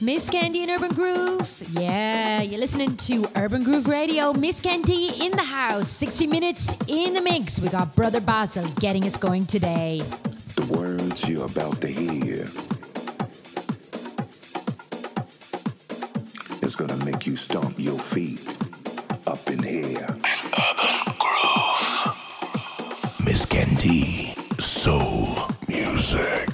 Miss Candy and Urban Groove. Yeah, you're listening to Urban Groove Radio. Miss Candy in the house. 60 minutes in the mix. We got Brother Basil getting us going today. The words you're about to hear is going to make you stomp your feet up in here. An urban groove. Miss Candy, soul music.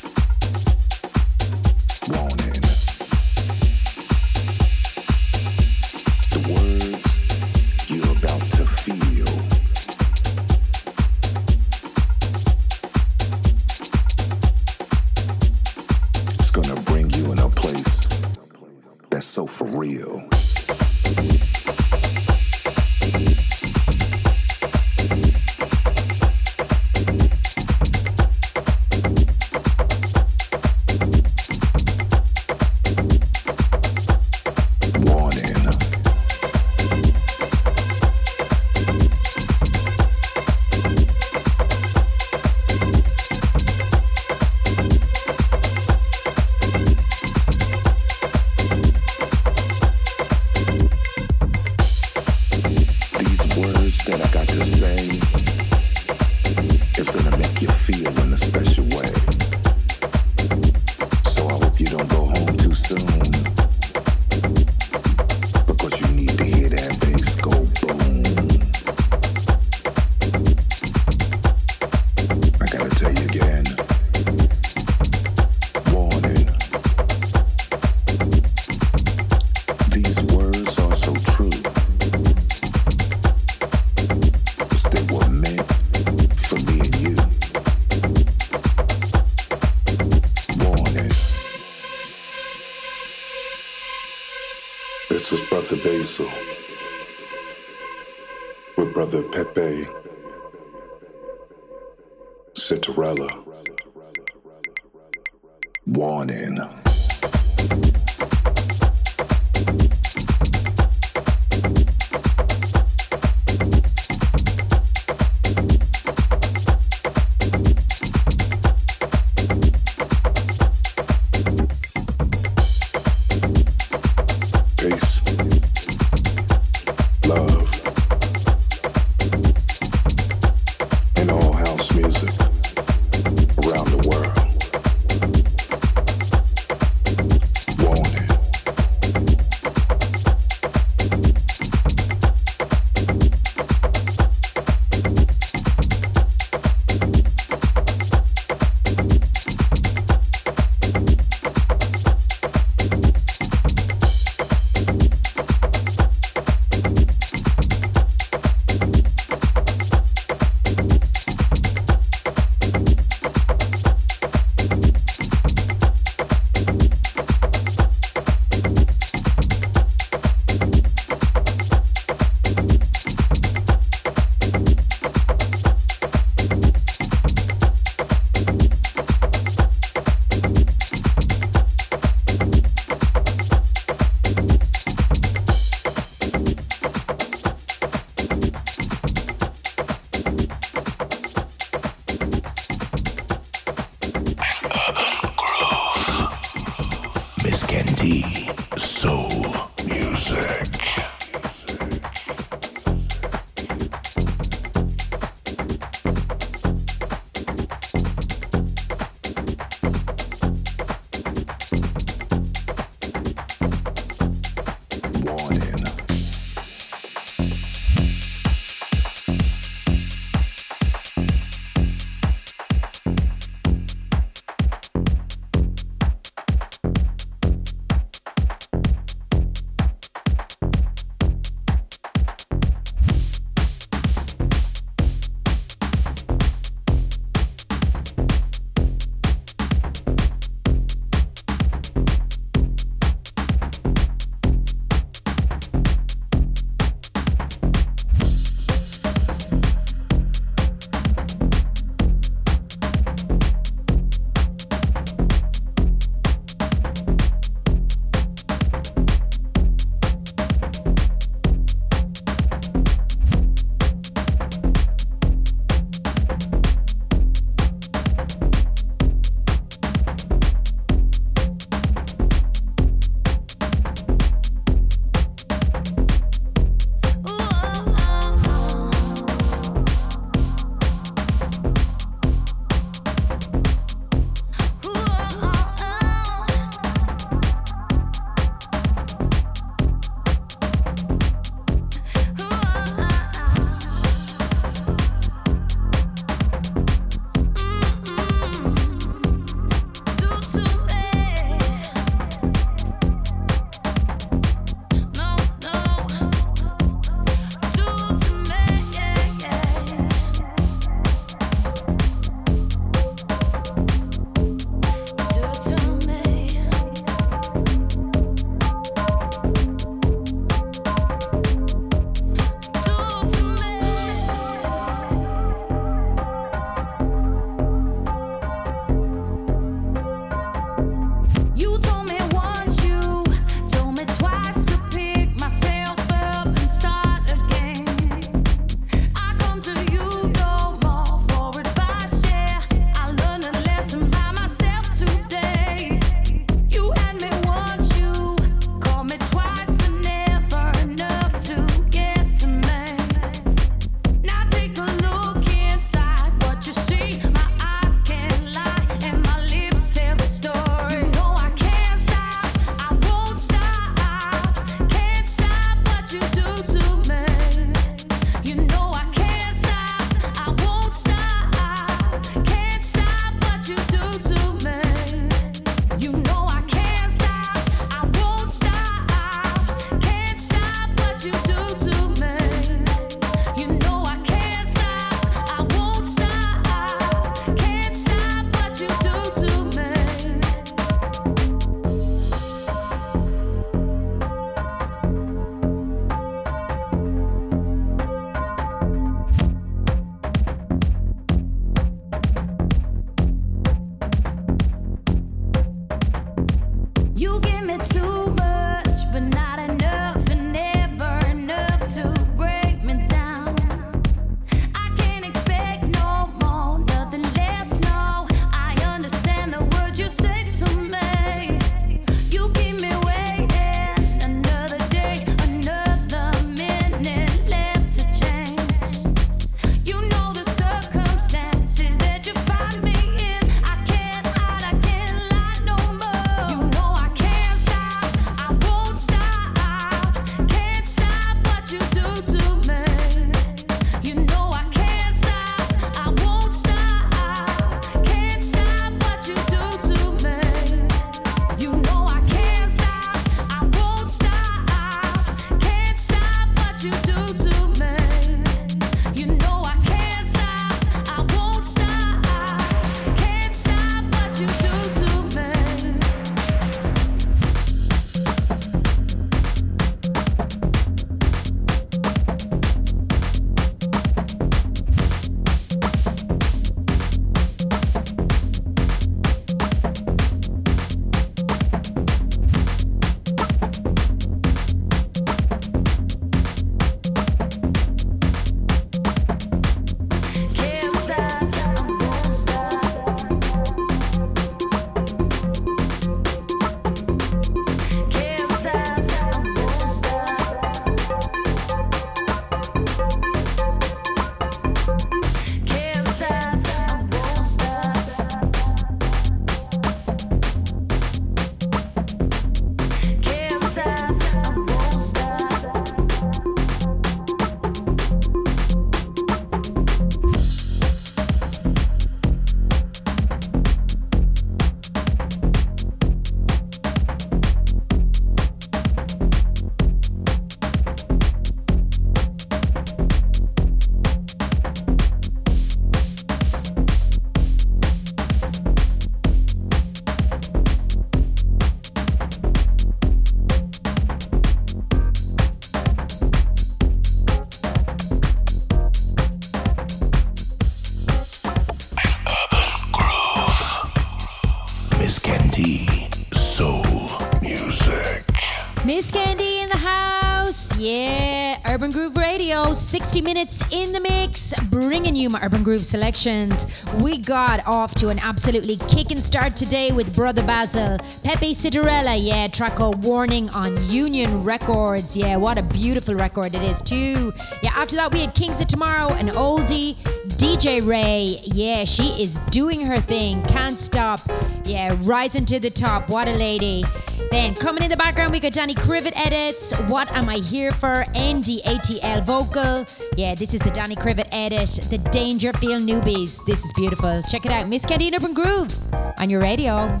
60 minutes in the mix, bringing you my Urban Groove selections. We got off to an absolutely kicking start today with Brother Basil. Pepe Citarella, yeah, track called Warning on Union Records. Yeah, what a beautiful record it is, too. Yeah, after that, we had Kings of Tomorrow, an oldie. DJ Ray, yeah, she is doing her thing, can't stop. Yeah, rising to the top, what a lady. Then coming in the background, we got Danny Krivit edits. What am I here for? NDATL vocal. Yeah, this is the Danny Krivit edit. The Dangerfield Newbies. This is beautiful. Check it out. Miss Candy Urban Groove on your radio.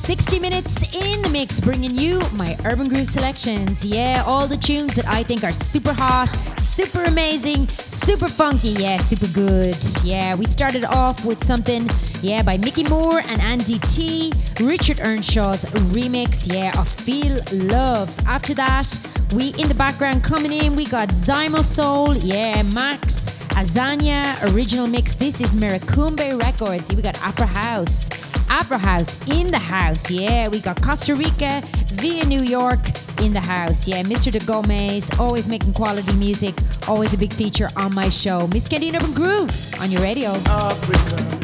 60 minutes in the mix, bringing you my Urban Groove selections. Yeah, all the tunes that I think are super hot, super amazing, super funky. Yeah, super good. Yeah, we started off with something, yeah, by Micky More and Andy Tee, Richard Earnshaw's remix, yeah, of Feel Love. After that, we in the background coming in, we got Zymo Soul, yeah, Max. Azania original mix. This is Mirakumbe Records. We got Afro House. Afro House in the house. Yeah, we got Costa Rica via New York in the house. Yeah, Mr. De Gomez, always making quality music, always a big feature on my show. Miss Candy Urban Groove on your radio. Africa,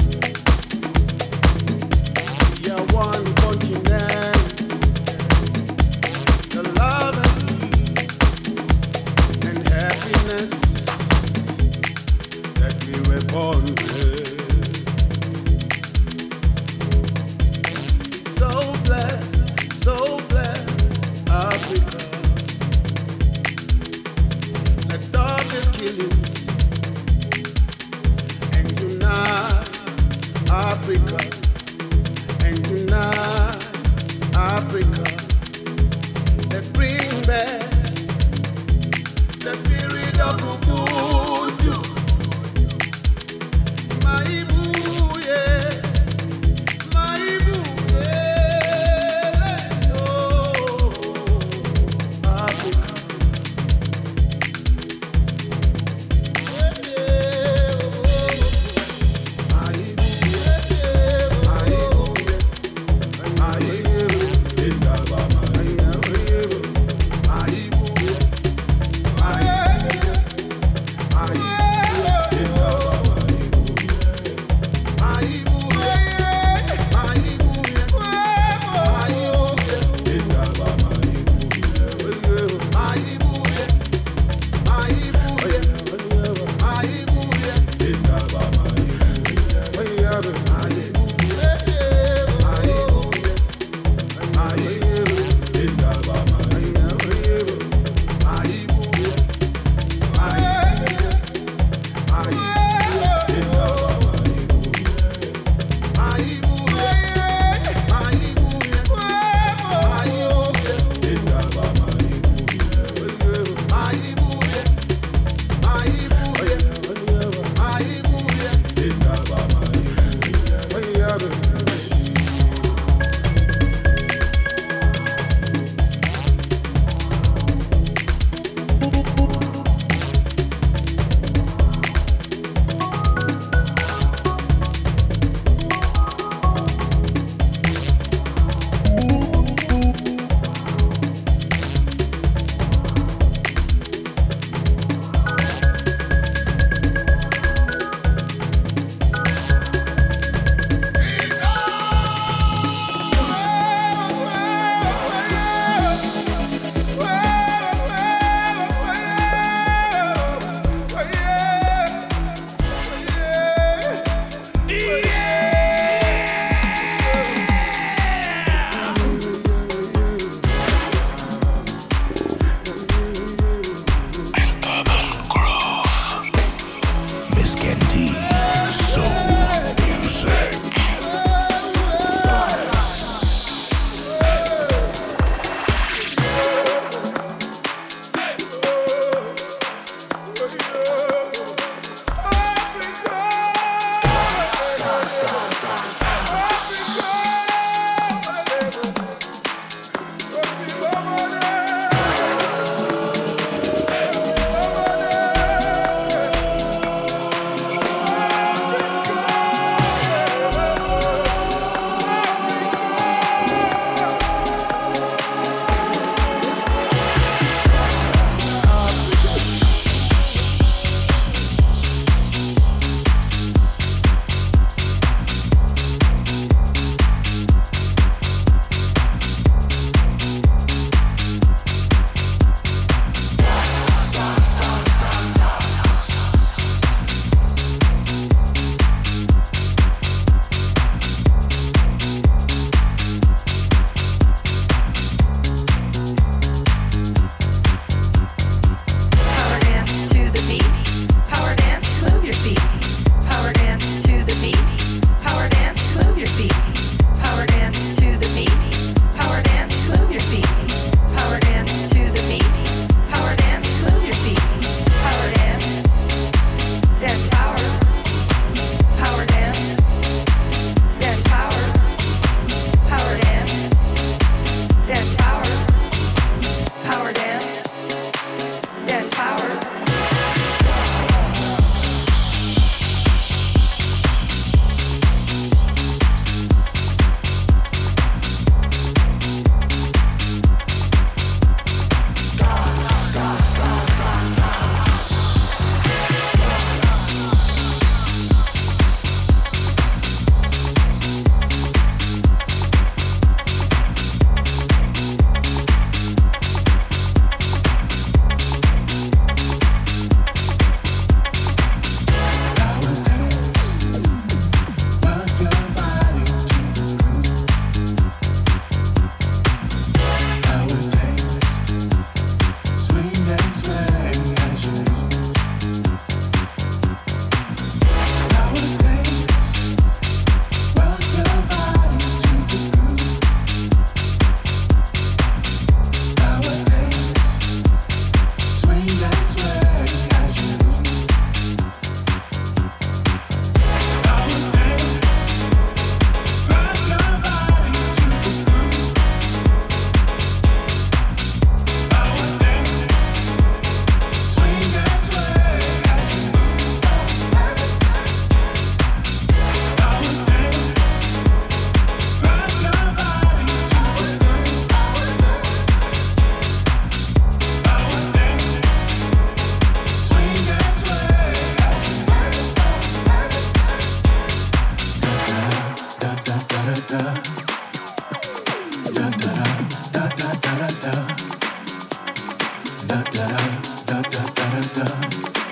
da da da da da.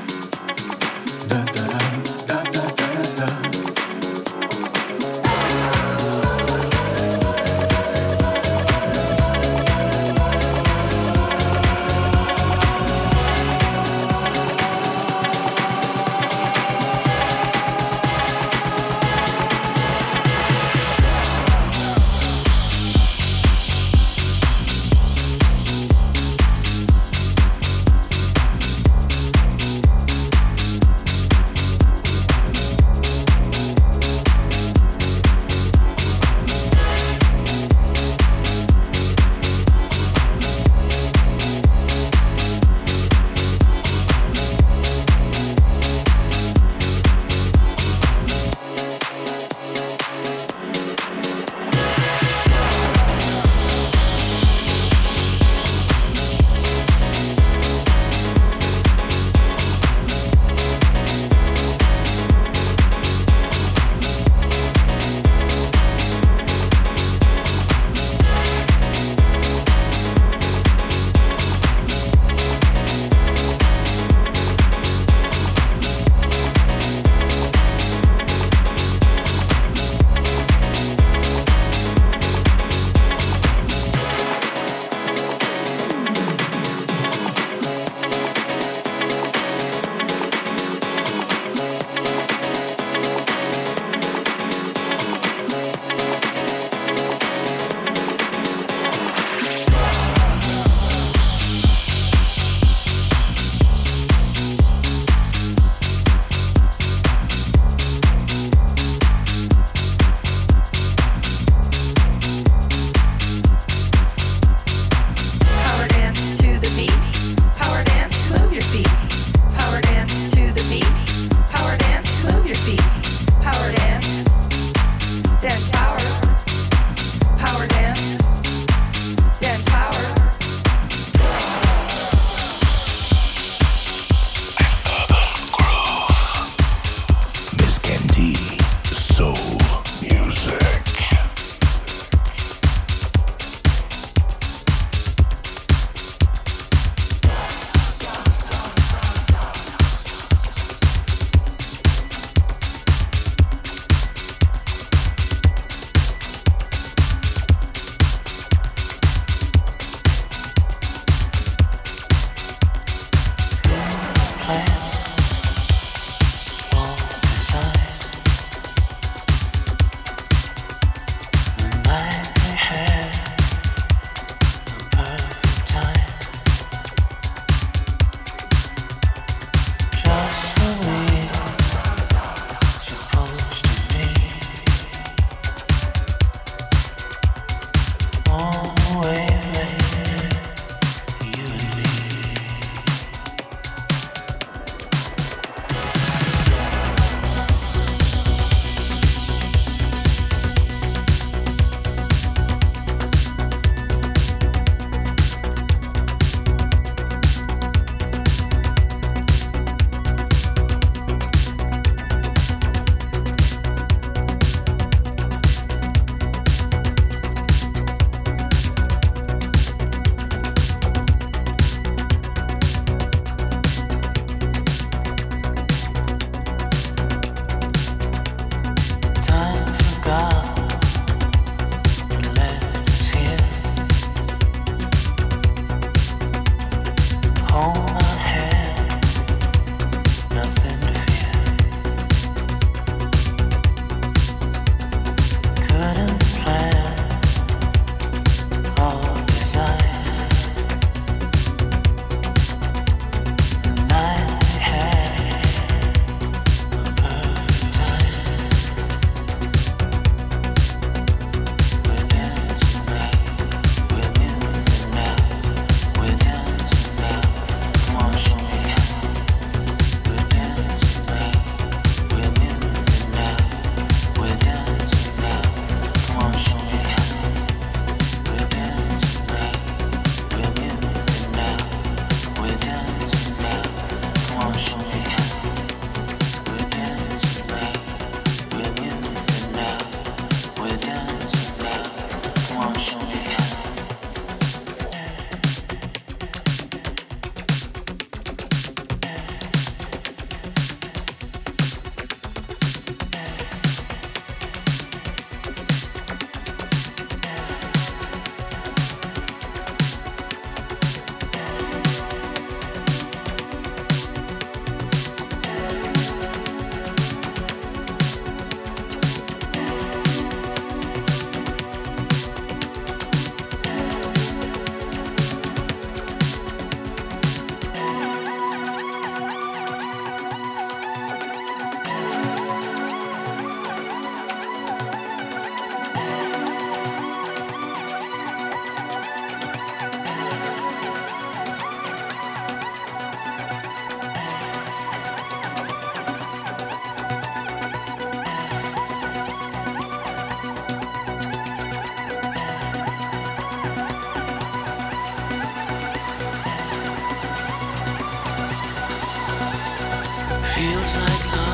feels like love.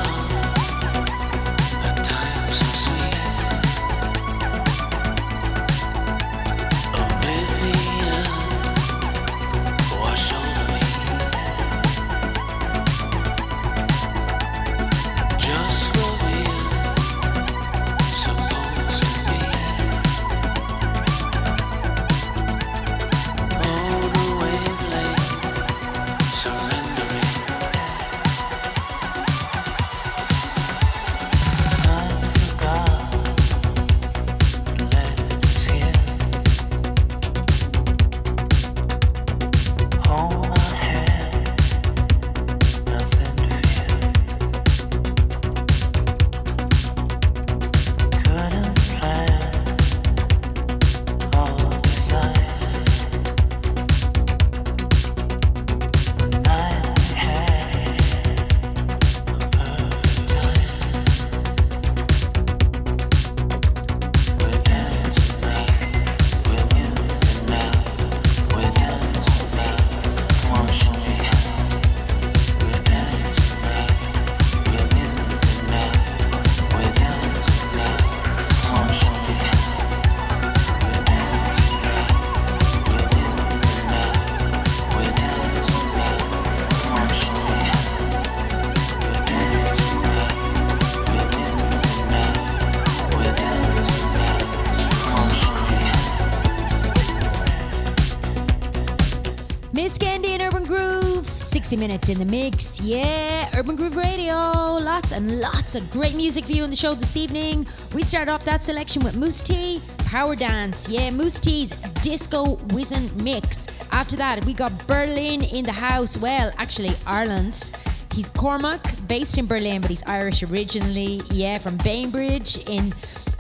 60 minutes in the mix. Yeah, Urban Groove Radio. Lots and lots of great music for you on the show this evening. We start off that selection with Mousse T, Power Dance. Yeah, Mousse T's Disco Wizen Mix. After that, we got Berlin in the house. Well, actually, Ireland. He's Cormac, based in Berlin, but he's Irish originally. Yeah, from Banbridge in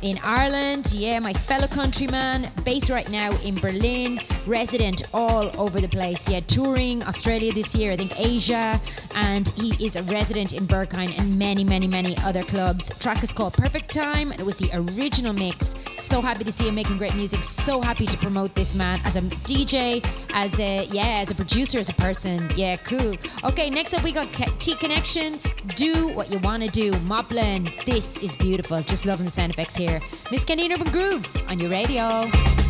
in Ireland. Yeah, my fellow countryman, based right now in Berlin, resident all over the place. Yeah, touring Australia this year, I think Asia, and he is a resident in Berghain and many, many, many other clubs. Track is called Perfect Time, and it was the original mix. So happy to see him making great music. So happy to promote this man as a DJ, as a yeah, as a producer, as a person. Yeah, cool. Okay, next up we got T Connection. Do what you want to do. Moblin. This is beautiful. Just loving the sound effects here. Miss Kenny Urban Groove on your radio.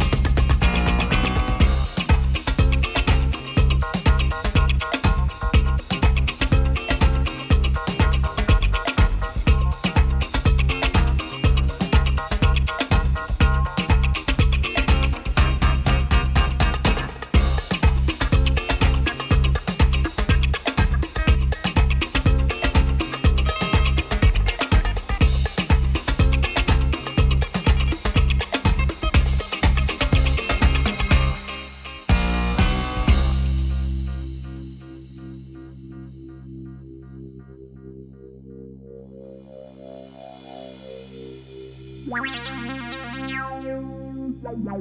Wow.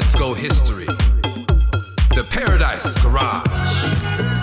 Disco history. The Paradise Garage.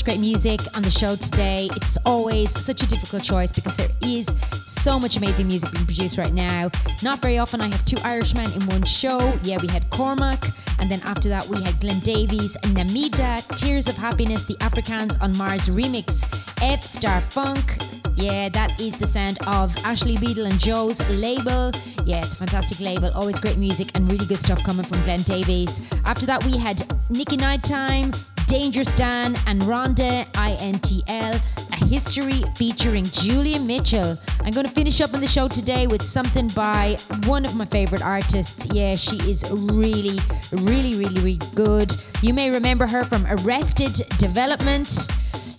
Much great music on the show today. It's always such a difficult choice because there is so much amazing music being produced right now. Not very often I have two Irishmen in one show. Yeah, we had Cormac, and then after that we had Glenn Davies Namida, Tears of Happiness, the Africans on Mars remix, F Star Funk, yeah, that is the sound of Ashley Beedle and Joe's label. Yeah, it's a fantastic label. Always great music and really good stuff coming from Glenn Davies. After that, we had Nicky Nighttime, Dangerous Dan, and Rhonda INTL. A history featuring Julia Mitchell. I'm going to finish up on the show today with something by one of my favorite artists. Yeah, she is really, really, really, really good. You may remember her from Arrested Development.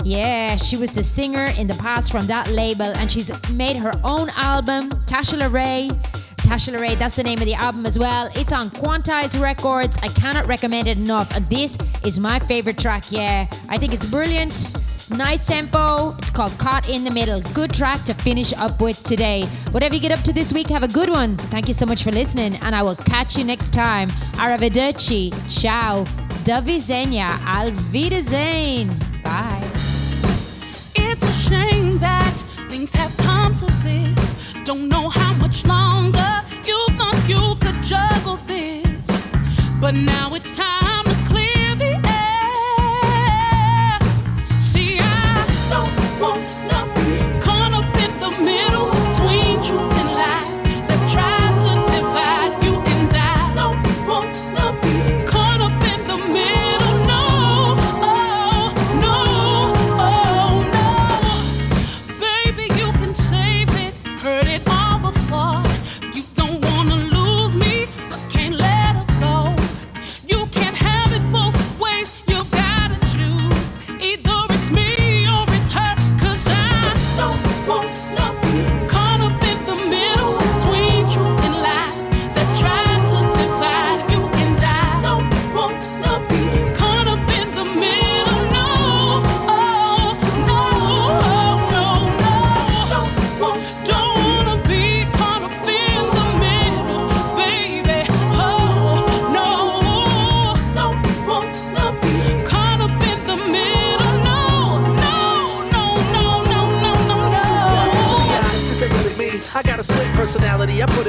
Yeah, she was the singer in the past from that label, and she's made her own album, Tasha LaRae. Tasha LaRae, that's the name of the album as well. It's on Quantize Records. I cannot recommend it enough. And this is my favorite track, yeah. I think it's brilliant. Nice tempo. It's called Caught in the Middle. Good track to finish up with today. Whatever you get up to this week, have a good one. Thank you so much for listening, and I will catch you next time. Arrivederci. Ciao. Do widzenia. Al. Bye. It's a shame that things have come to this. Don't know how much longer you thought you could juggle this. But now it's time to clear the air. See, I don't want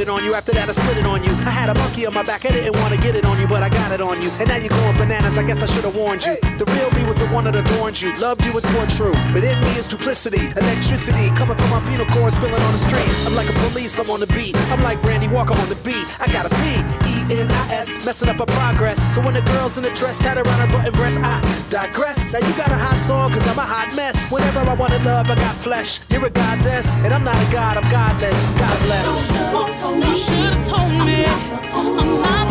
it on you. After that, I split it on you. I had a monkey on my back. I didn't want to get it on you, but I got it on you. And now you're going bananas. I guess I should have warned you. The real me was the one that adorned you. Loved you, it's more true. But in me is duplicity, electricity coming from my penal cord, spilling on the streets. I'm like a police. I'm on the beat. I'm like Brandy Walker on the beat. I gotta be E N I S, messing up her progress. So when the girls in the dress tied around her button breast, I digress. Say you got a hot song, cause I'm a hot mess. Whenever I wanted love, I got flesh. You're a goddess, and I'm not a god, I'm godless. God bless. You should've told me I'm not